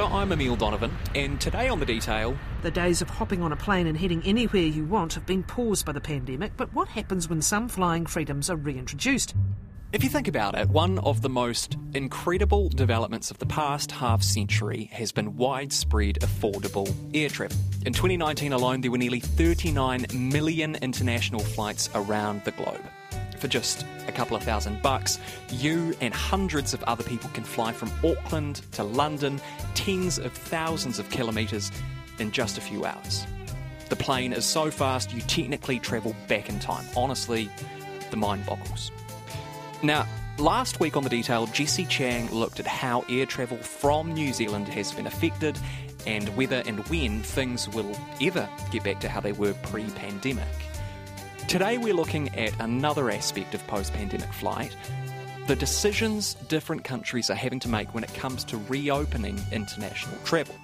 I'm Emile Donovan, and today on The Detail. The days of hopping on a plane and heading anywhere you want have been paused by the pandemic, but what happens when some flying freedoms are reintroduced? If you think about it, one of the most incredible developments of the past half century has been widespread affordable air travel. In 2019 alone, there were nearly 39 million international flights around the globe for just a couple of thousand bucks, you and hundreds of other people can fly from Auckland to London, tens of thousands of kilometres in just a few hours. The plane is so fast you technically travel back in time. Honestly, the mind boggles. Now, last week on The Detail, Jessie Chiang looked at how air travel from New Zealand has been affected and whether and when things will ever get back to how they were pre pandemic. Today, we're looking at another aspect of post pandemic flight the decisions different countries are having to make when it comes to reopening international travel.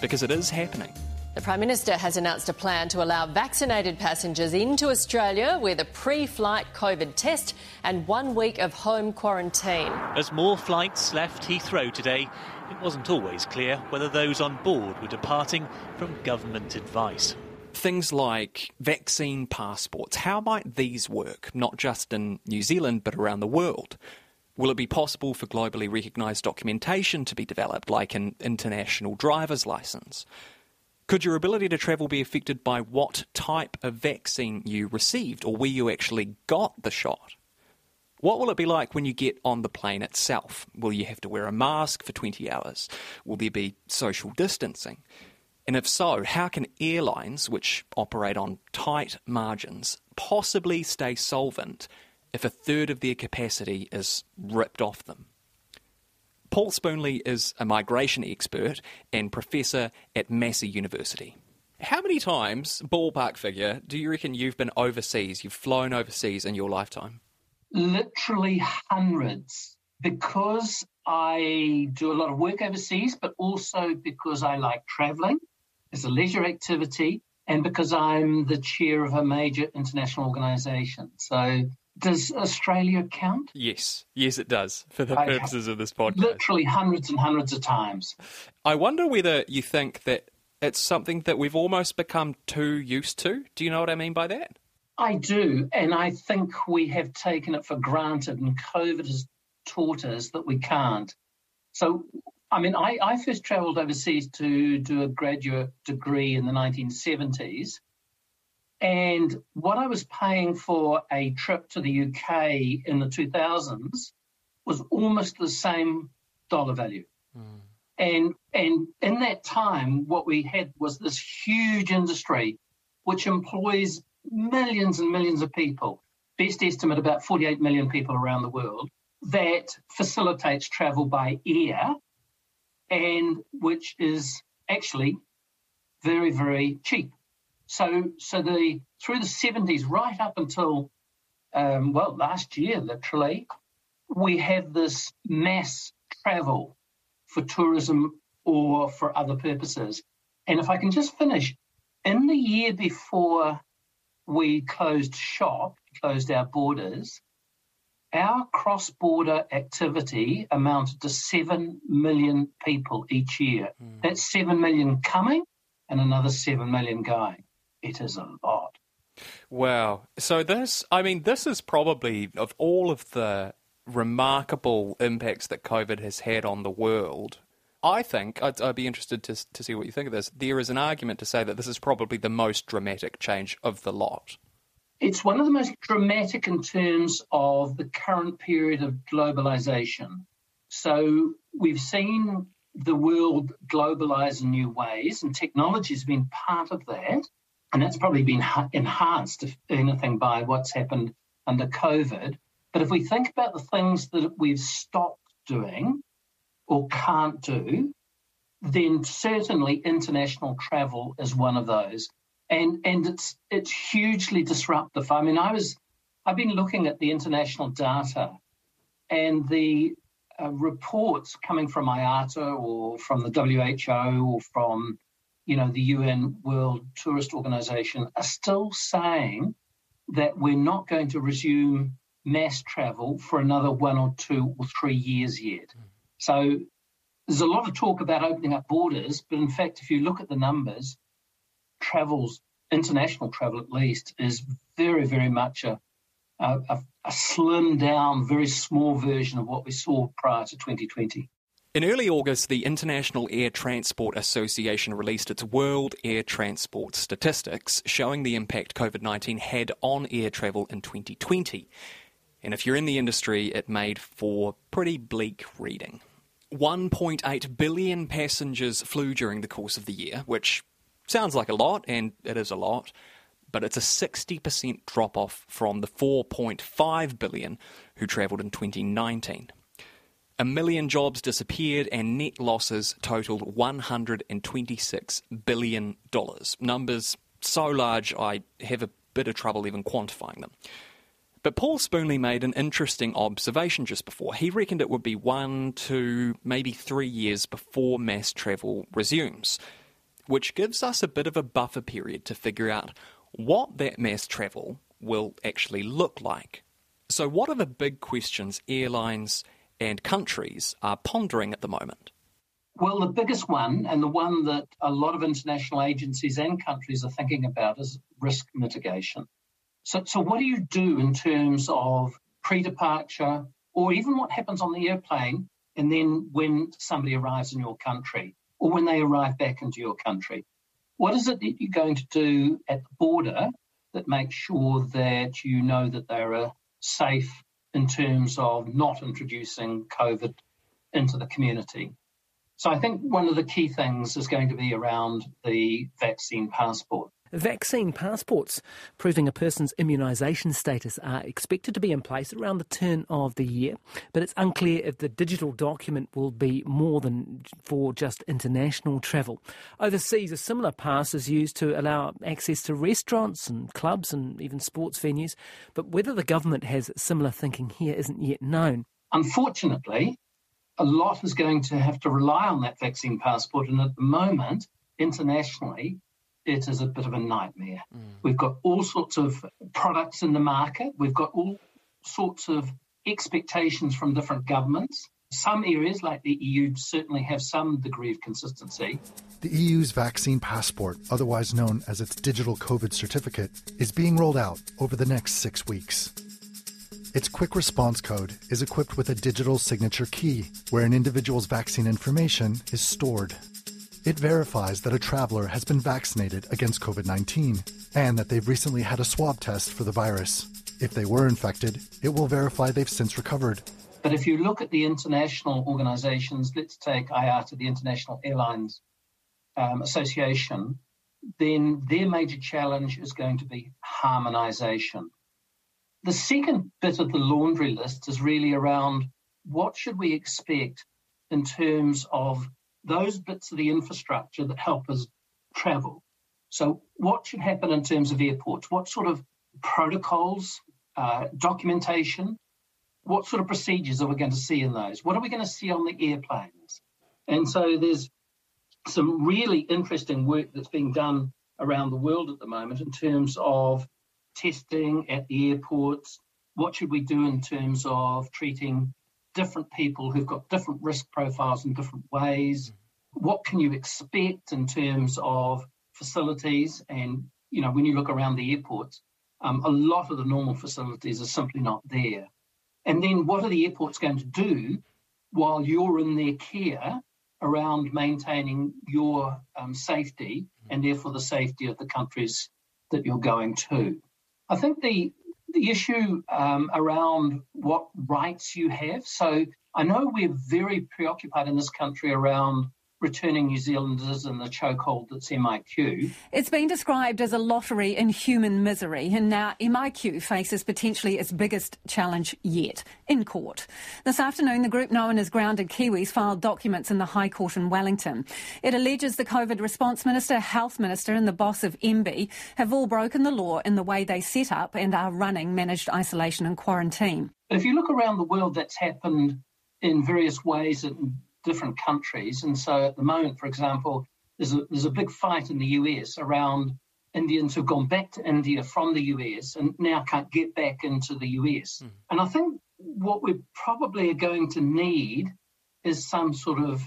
Because it is happening. The Prime Minister has announced a plan to allow vaccinated passengers into Australia with a pre flight COVID test and one week of home quarantine. As more flights left Heathrow today, it wasn't always clear whether those on board were departing from government advice things like vaccine passports. How might these work, not just in New Zealand but around the world? Will it be possible for globally recognised documentation to be developed, like an international driver's licence? Could your ability to travel be affected by what type of vaccine you received or where you actually got the shot? What will it be like when you get on the plane itself? Will you have to wear a mask for 20 hours? Will there be social distancing? And if so, how can airlines, which operate on tight margins, possibly stay solvent if a third of their capacity is ripped off them? Paul Spoonley is a migration expert and professor at Massey University. How many times, ballpark figure, do you reckon you've been overseas, you've flown overseas in your lifetime? Literally hundreds. Because I do a lot of work overseas, but also because I like traveling as a leisure activity and because I'm the chair of a major international organisation. So does Australia count? Yes, yes, it does for the purposes of this podcast. Literally hundreds and hundreds of times. I wonder whether you think that it's something that we've almost become too used to. Do you know what I mean by that? I do, and I think we have taken it for granted, and COVID has taught us that we can't. So I mean, I, I first travelled overseas to do a graduate degree in the 1970s. And what I was paying for a trip to the UK in the 2000s was almost the same dollar value. Mm. And, and in that time, what we had was this huge industry which employs millions and millions of people, best estimate about 48 million people around the world, that facilitates travel by air and which is actually very, very cheap. So, so the through the 70s, right up until um, well, last year, literally, we had this mass travel for tourism or for other purposes. And if I can just finish, in the year before we closed shop, closed our borders, our cross border activity amounted to 7 million people each year. Mm. That's 7 million coming and another 7 million going. It is a lot. Wow. So, this, I mean, this is probably, of all of the remarkable impacts that COVID has had on the world, I think, I'd, I'd, be interested to, to see what you think of this. There is an argument to say that this is probably the most dramatic change of the lot. It's one of the most dramatic in terms of the current period of globalization. So we've seen the world globalize in new ways, and technology has been part of that. And that's probably been enhanced, if anything, by what's happened under COVID. But if we think about the things that we've stopped doing or can't do, then certainly international travel is one of those and and it's it's hugely disruptive. I mean, I was I've been looking at the international data, and the uh, reports coming from IATA or from the WHO or from you know the UN World Tourist Organization are still saying that we're not going to resume mass travel for another one or two or three years yet. Mm. So there's a lot of talk about opening up borders, but in fact, if you look at the numbers, travels, international travel at least, is very, very much a, a, a slimmed down, very small version of what we saw prior to 2020. In early August, the International Air Transport Association released its World Air Transport statistics showing the impact COVID 19 had on air travel in 2020. And if you're in the industry, it made for pretty bleak reading. 1.8 billion passengers flew during the course of the year, which sounds like a lot, and it is a lot, but it's a 60% drop off from the 4.5 billion who travelled in 2019. A million jobs disappeared and net losses totaled $126 billion. Numbers so large I have a bit of trouble even quantifying them. But Paul Spoonley made an interesting observation just before. He reckoned it would be one, two, maybe three years before mass travel resumes, which gives us a bit of a buffer period to figure out what that mass travel will actually look like. So, what are the big questions airlines and countries are pondering at the moment? Well, the biggest one, and the one that a lot of international agencies and countries are thinking about, is risk mitigation. So, so what do you do in terms of pre departure or even what happens on the airplane and then when somebody arrives in your country or when they arrive back into your country? What is it that you're going to do at the border that makes sure that you know that they're uh, safe in terms of not introducing COVID into the community. So I think one of the key things is going to be around the vaccine passport. Vaccine passports proving a person's immunisation status are expected to be in place around the turn of the year, but it's unclear if the digital document will be more than for just international travel. Overseas, a similar pass is used to allow access to restaurants and clubs and even sports venues, but whether the government has similar thinking here isn't yet known. Unfortunately, a lot is going to have to rely on that vaccine passport, and at the moment, internationally, it is a bit of a nightmare. Mm. We've got all sorts of products in the market. We've got all sorts of expectations from different governments. Some areas, like the EU, certainly have some degree of consistency. The EU's vaccine passport, otherwise known as its digital COVID certificate, is being rolled out over the next six weeks. Its quick response code is equipped with a digital signature key where an individual's vaccine information is stored. It verifies that a traveler has been vaccinated against COVID 19 and that they've recently had a swab test for the virus. If they were infected, it will verify they've since recovered. But if you look at the international organizations, let's take IATA, the International Airlines um, Association, then their major challenge is going to be harmonization. The second bit of the laundry list is really around what should we expect in terms of those bits of the infrastructure that help us travel. So, what should happen in terms of airports? What sort of protocols, uh, documentation, what sort of procedures are we going to see in those? What are we going to see on the airplanes? And so, there's some really interesting work that's being done around the world at the moment in terms of testing at the airports. What should we do in terms of treating different people who've got different risk profiles in different ways. What can you expect in terms of facilities? And, you know, when you look around the airports, um, a lot of the normal facilities are simply not there. And then what are the airports going to do while you're in their care around maintaining your um, safety and therefore the safety of the countries that you're going to? I think the the issue um, around what rights you have. So I know we're very preoccupied in this country around returning New Zealanders in the chokehold that's MIQ. It's been described as a lottery in human misery, and now MIQ faces potentially its biggest challenge yet in court. This afternoon, the group known as Grounded Kiwis filed documents in the High Court in Wellington. It alleges the COVID response minister, health minister, and the boss of MBIE have all broken the law in the way they set up and are running managed isolation and quarantine. If you look around the world, that's happened in various ways in different countries. And so at the moment, for example, there's a, there's a big fight in the US around Indians who've gone back to India from the US and now can't get back into the US. Mm. And I think what we probably are going to need is some sort of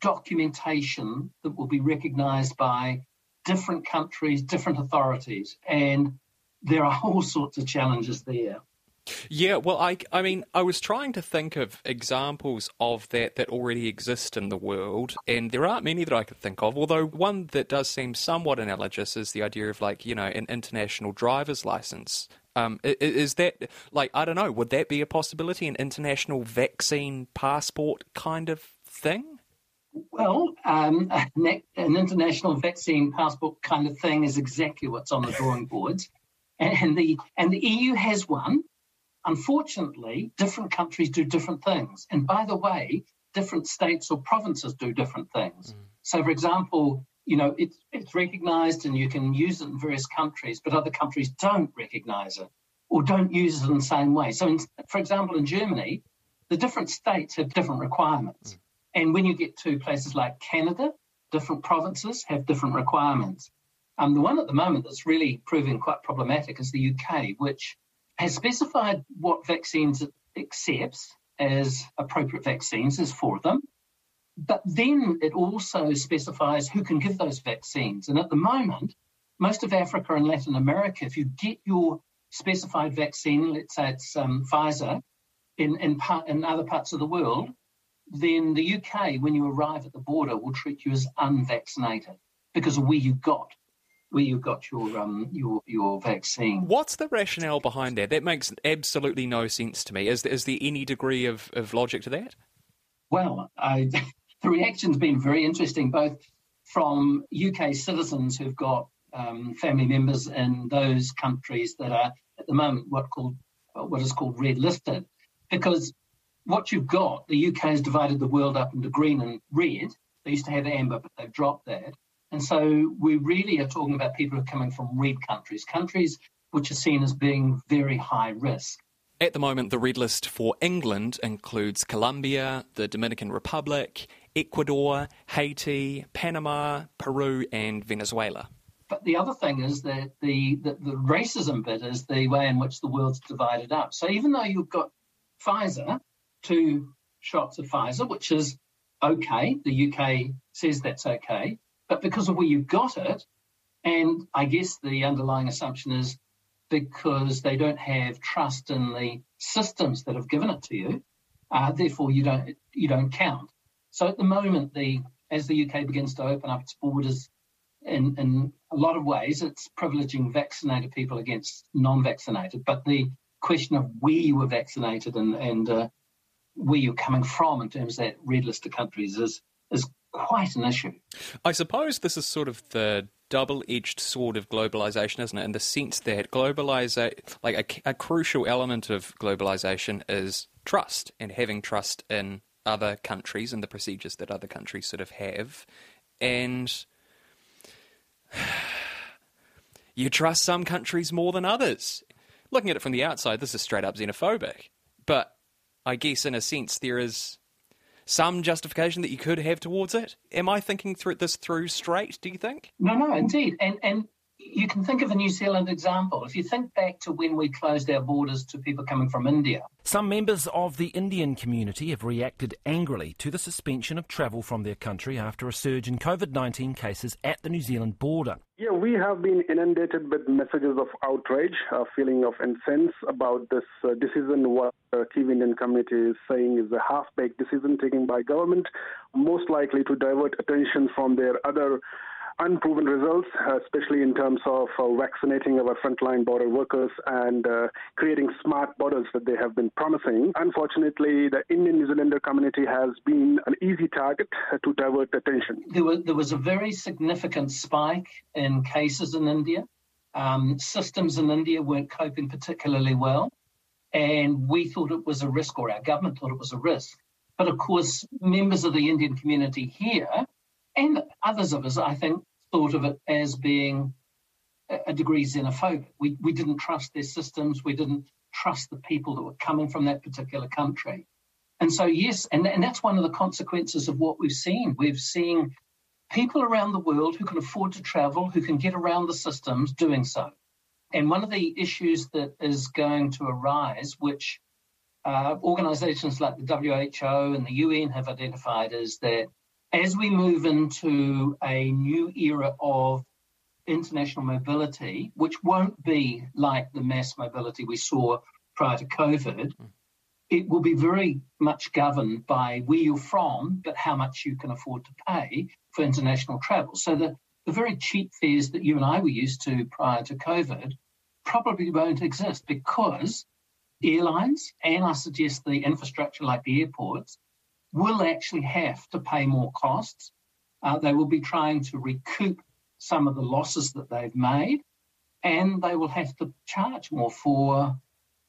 documentation that will be recognised by different countries, different authorities, and there are all sorts of challenges there. Yeah, well, I, I mean, I was trying to think of examples of that that already exist in the world, and there aren't many that I could think of. Although one that does seem somewhat analogous is the idea of like you know an international driver's license. Um, is that like I don't know? Would that be a possibility? An international vaccine passport kind of thing? Well, um, an international vaccine passport kind of thing is exactly what's on the drawing boards, and the and the EU has one. Unfortunately, different countries do different things, and by the way, different states or provinces do different things. Mm. So, for example, you know it's it's recognised and you can use it in various countries, but other countries don't recognise it or don't use it in the same way. So, in, for example, in Germany, the different states have different requirements. Mm. And when you get to places like Canada, different provinces have different requirements. Um, the one at the moment that's really proving quite problematic is the UK, which has specified what vaccines it accepts as appropriate vaccines, there's four of them. But then it also specifies who can give those vaccines. And at the moment, most of Africa and Latin America, if you get your specified vaccine, let's say it's um, Pfizer, in, in, part, in other parts of the world, then the UK, when you arrive at the border, will treat you as unvaccinated because of where you got where you've got your um your your vaccine. What's the rationale behind that? That makes absolutely no sense to me. Is there, is there any degree of, of logic to that? Well, I, the reaction's been very interesting, both from UK citizens who've got um, family members in those countries that are at the moment what called what is called red listed, because what you've got, the UK has divided the world up into green and red. They used to have amber, but they've dropped that. And so we really are talking about people who are coming from red countries, countries which are seen as being very high risk. At the moment, the red list for England includes Colombia, the Dominican Republic, Ecuador, Haiti, Panama, Peru, and Venezuela. But the other thing is that the, the, the racism bit is the way in which the world's divided up. So even though you've got Pfizer, two shots of Pfizer, which is okay. The UK says that's okay. But because of where you've got it, and I guess the underlying assumption is because they don't have trust in the systems that have given it to you, uh, therefore you don't you don't count. So at the moment, the as the UK begins to open up its borders in, in a lot of ways, it's privileging vaccinated people against non-vaccinated. But the question of where you were vaccinated and, and uh, where you're coming from in terms of that red list of countries is is quite an issue. I suppose this is sort of the double-edged sword of globalization, isn't it? In the sense that globalization, like a, a crucial element of globalization, is trust and having trust in other countries and the procedures that other countries sort of have, and you trust some countries more than others. Looking at it from the outside, this is straight up xenophobic, but I guess in a sense there is some justification that you could have towards it. Am I thinking through this through straight? Do you think? No, no, indeed, and and you can think of a New Zealand example. If you think back to when we closed our borders to people coming from India. Some members of the Indian community have reacted angrily to the suspension of travel from their country after a surge in COVID 19 cases at the New Zealand border. Yeah, we have been inundated with messages of outrage, a feeling of incense about this uh, decision. What the Kiwi Indian community is saying is a half-baked decision taken by government, most likely to divert attention from their other unproven results, especially in terms of uh, vaccinating our frontline border workers and uh, creating smart borders that they have been promising. Unfortunately, the Indian New Zealander community has been an easy target to divert attention. There was, there was a very significant spike in cases in India. Um, systems in India weren't coping particularly well, and we thought it was a risk, or our government thought it was a risk. But of course, members of the Indian community here and others of us, I think, thought of it as being a degree xenophobic. We, we didn't trust their systems. We didn't trust the people that were coming from that particular country. And so, yes, and, and that's one of the consequences of what we've seen. We've seen people around the world who can afford to travel, who can get around the systems doing so. And one of the issues that is going to arise, which uh, organizations like the WHO and the UN have identified, is that as we move into a new era of international mobility, which won't be like the mass mobility we saw prior to COVID, mm. it will be very much governed by where you're from, but how much you can afford to pay for international travel. So the, the very cheap fares that you and I were used to prior to COVID probably won't exist because airlines, and I suggest the infrastructure like the airports, will actually have to pay more costs. Uh, they will be trying to recoup some of the losses that they've made, and they will have to charge more for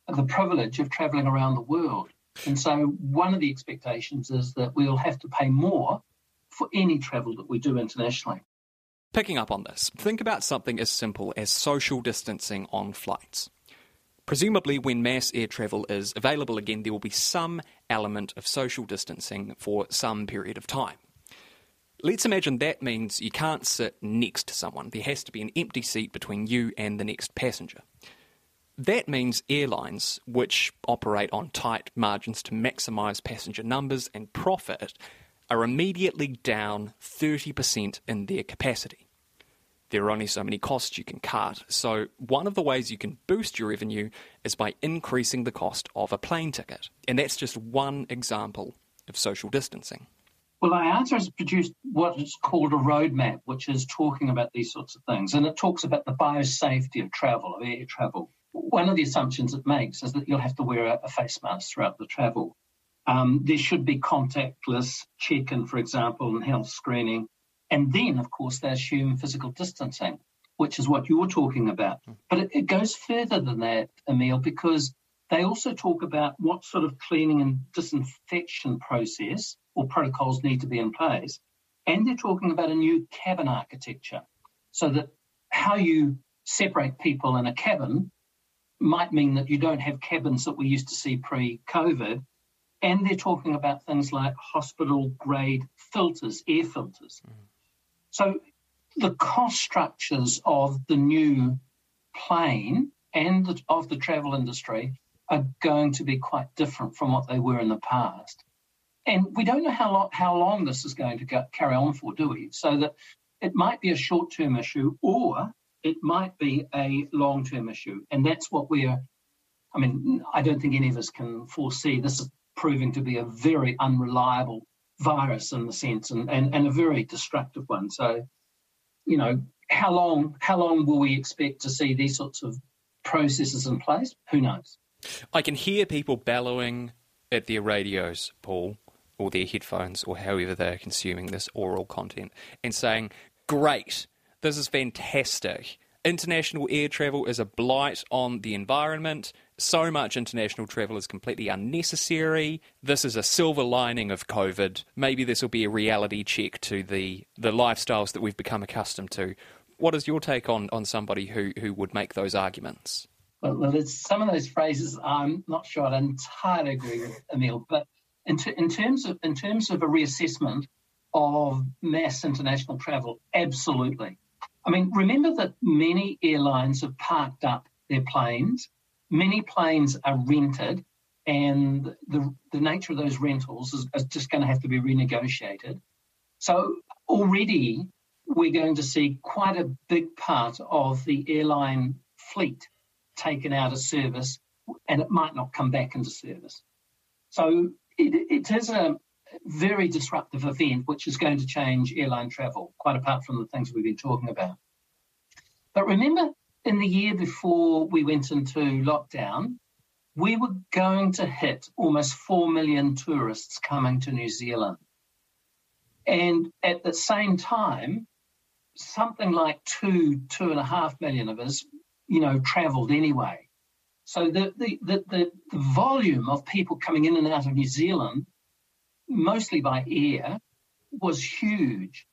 the privilege of travelling around the world. And so, one of the expectations is that we'll have to pay more for any travel that we do internationally. Picking up on this, think about something as simple as social distancing on flights. Presumably, when mass air travel is available again, there will be some element of social distancing for some period of time. Let's imagine that means you can't sit next to someone. There has to be an empty seat between you and the next passenger. That means airlines, which operate on tight margins to maximise passenger numbers and profit, are immediately down 30% in their capacity there are only so many costs you can cut. So, one of the ways you can boost your revenue is by increasing the cost of a plane ticket. And that's just one example of social distancing. Well, IATA has produced what is called a roadmap, which is talking about these sorts of things. And it talks about the biosafety of travel, of air travel. One of the assumptions it makes is that you'll have to wear a face mask throughout the travel. Um, there should be contactless check in, for example, and health screening. And then, of course, they assume physical distancing, which is what you're talking about. Hmm. But it, it goes further than that, Emile, because they also talk about what sort of cleaning and disinfection process or protocols need to be in place. And they're talking about a new cabin architecture so that how you separate people in a cabin might mean that you don't have cabins that we used to see pre COVID. And they're talking about things like hospital grade filters, air filters. Mm. So the cost structures of the new plane and the, of the travel industry are going to be quite different from what they were in the past. And we don't know how long, how long this is going to go, carry on for, do we? So that it might be a short term issue or it might be a long term issue. And that's what we're, I mean, I don't think any of us can foresee. This is proving to be a very unreliable virus in the sense and, and, and a very destructive one. So, you know, how long how long will we expect to see these sorts of processes in place? Who knows? I can hear people bellowing at their radios, Paul, or their headphones, or however they're consuming this oral content, and saying, Great, this is fantastic. International air travel is a blight on the environment so much international travel is completely unnecessary. This is a silver lining of COVID. Maybe this will be a reality check to the, the lifestyles that we've become accustomed to. What is your take on, on somebody who, who would make those arguments? Well, some of those phrases I'm not sure I entirely agree with, Emile, but in, t- in, terms of, in terms of a reassessment of mass international travel, absolutely. I mean, remember that many airlines have parked up their planes many planes are rented, and the, the nature of those rentals is, is just going to have to be renegotiated. So already we're going to see quite a big part of the airline fleet taken out of service, and it might not come back into service. So it, it is a very disruptive event which is going to change airline travel, quite apart from the things we've been talking about. But remember, in the year before we went into lockdown, we were going to hit almost 4 million tourists coming to New Zealand. And at the same time, something like two, two and a half million of us, you know, travelled anyway. So the, the, the, the volume of people coming in and out of New Zealand, mostly by air, was huge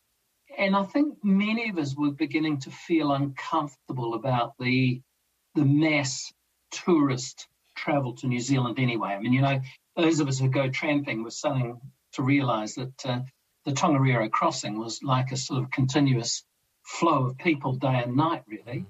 and I think many of us were beginning to feel uncomfortable about the the mass tourist travel to New Zealand anyway. I mean, you know, those of us who go tramping were starting to realise that uh, the Tongariro crossing was like a sort of continuous flow of people day and night, really. Mm.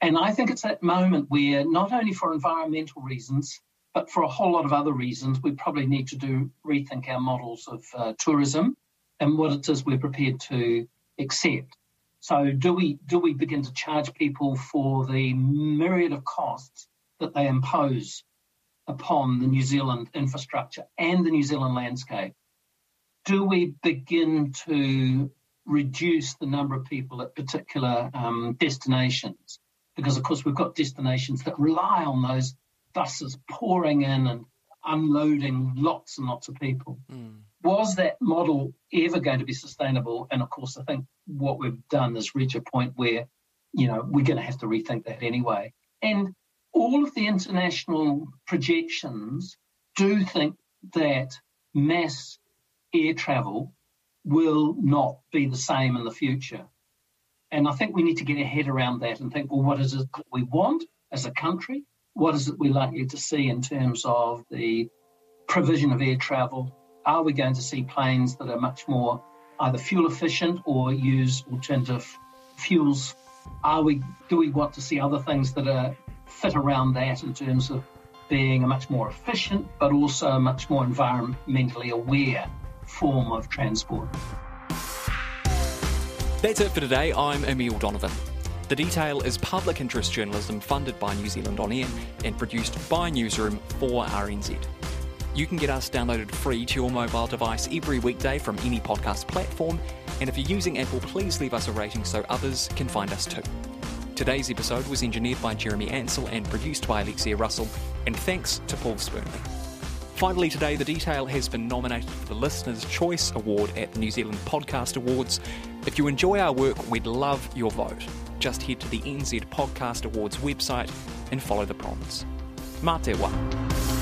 And I think it's that moment where, not only for environmental reasons, but for a whole lot of other reasons, we probably need to do rethink our models of uh, tourism and what it is we're prepared to accept. So do we do we begin to charge people for the myriad of costs that they impose upon the New Zealand infrastructure and the New Zealand landscape? Do we begin to reduce the number of people at particular um, destinations? Because of course we've got destinations that rely on those buses pouring in and unloading lots and lots of people. Mm. Was that model ever going to be sustainable? And of course, I think what we've done is reach a point where, you know, we're going to have to rethink that anyway. And all of the international projections do think that mass air travel will not be the same in the future. And I think we need to get our head around that and think, well, what is it that we want as a country? What is it we're likely to see in terms of the provision of air travel? Are we going to see planes that are much more either fuel efficient or use alternative fuels? Are we do we want to see other things that are fit around that in terms of being a much more efficient but also a much more environmentally aware form of transport? That's it for today. I'm Emile Donovan. The Detail is public interest journalism funded by New Zealand On Air and produced by Newsroom for RNZ. You can get us downloaded free to your mobile device every weekday from any podcast platform, and if you're using Apple, please leave us a rating so others can find us too. Today's episode was engineered by Jeremy Ansell and produced by Alexia Russell, and thanks to Paul Spoonley. Finally, today, The Detail has been nominated for the Listener's Choice Award at the New Zealand Podcast Awards. If you enjoy our work, we'd love your vote just head to the NZ Podcast Awards website and follow the prompts. Wā.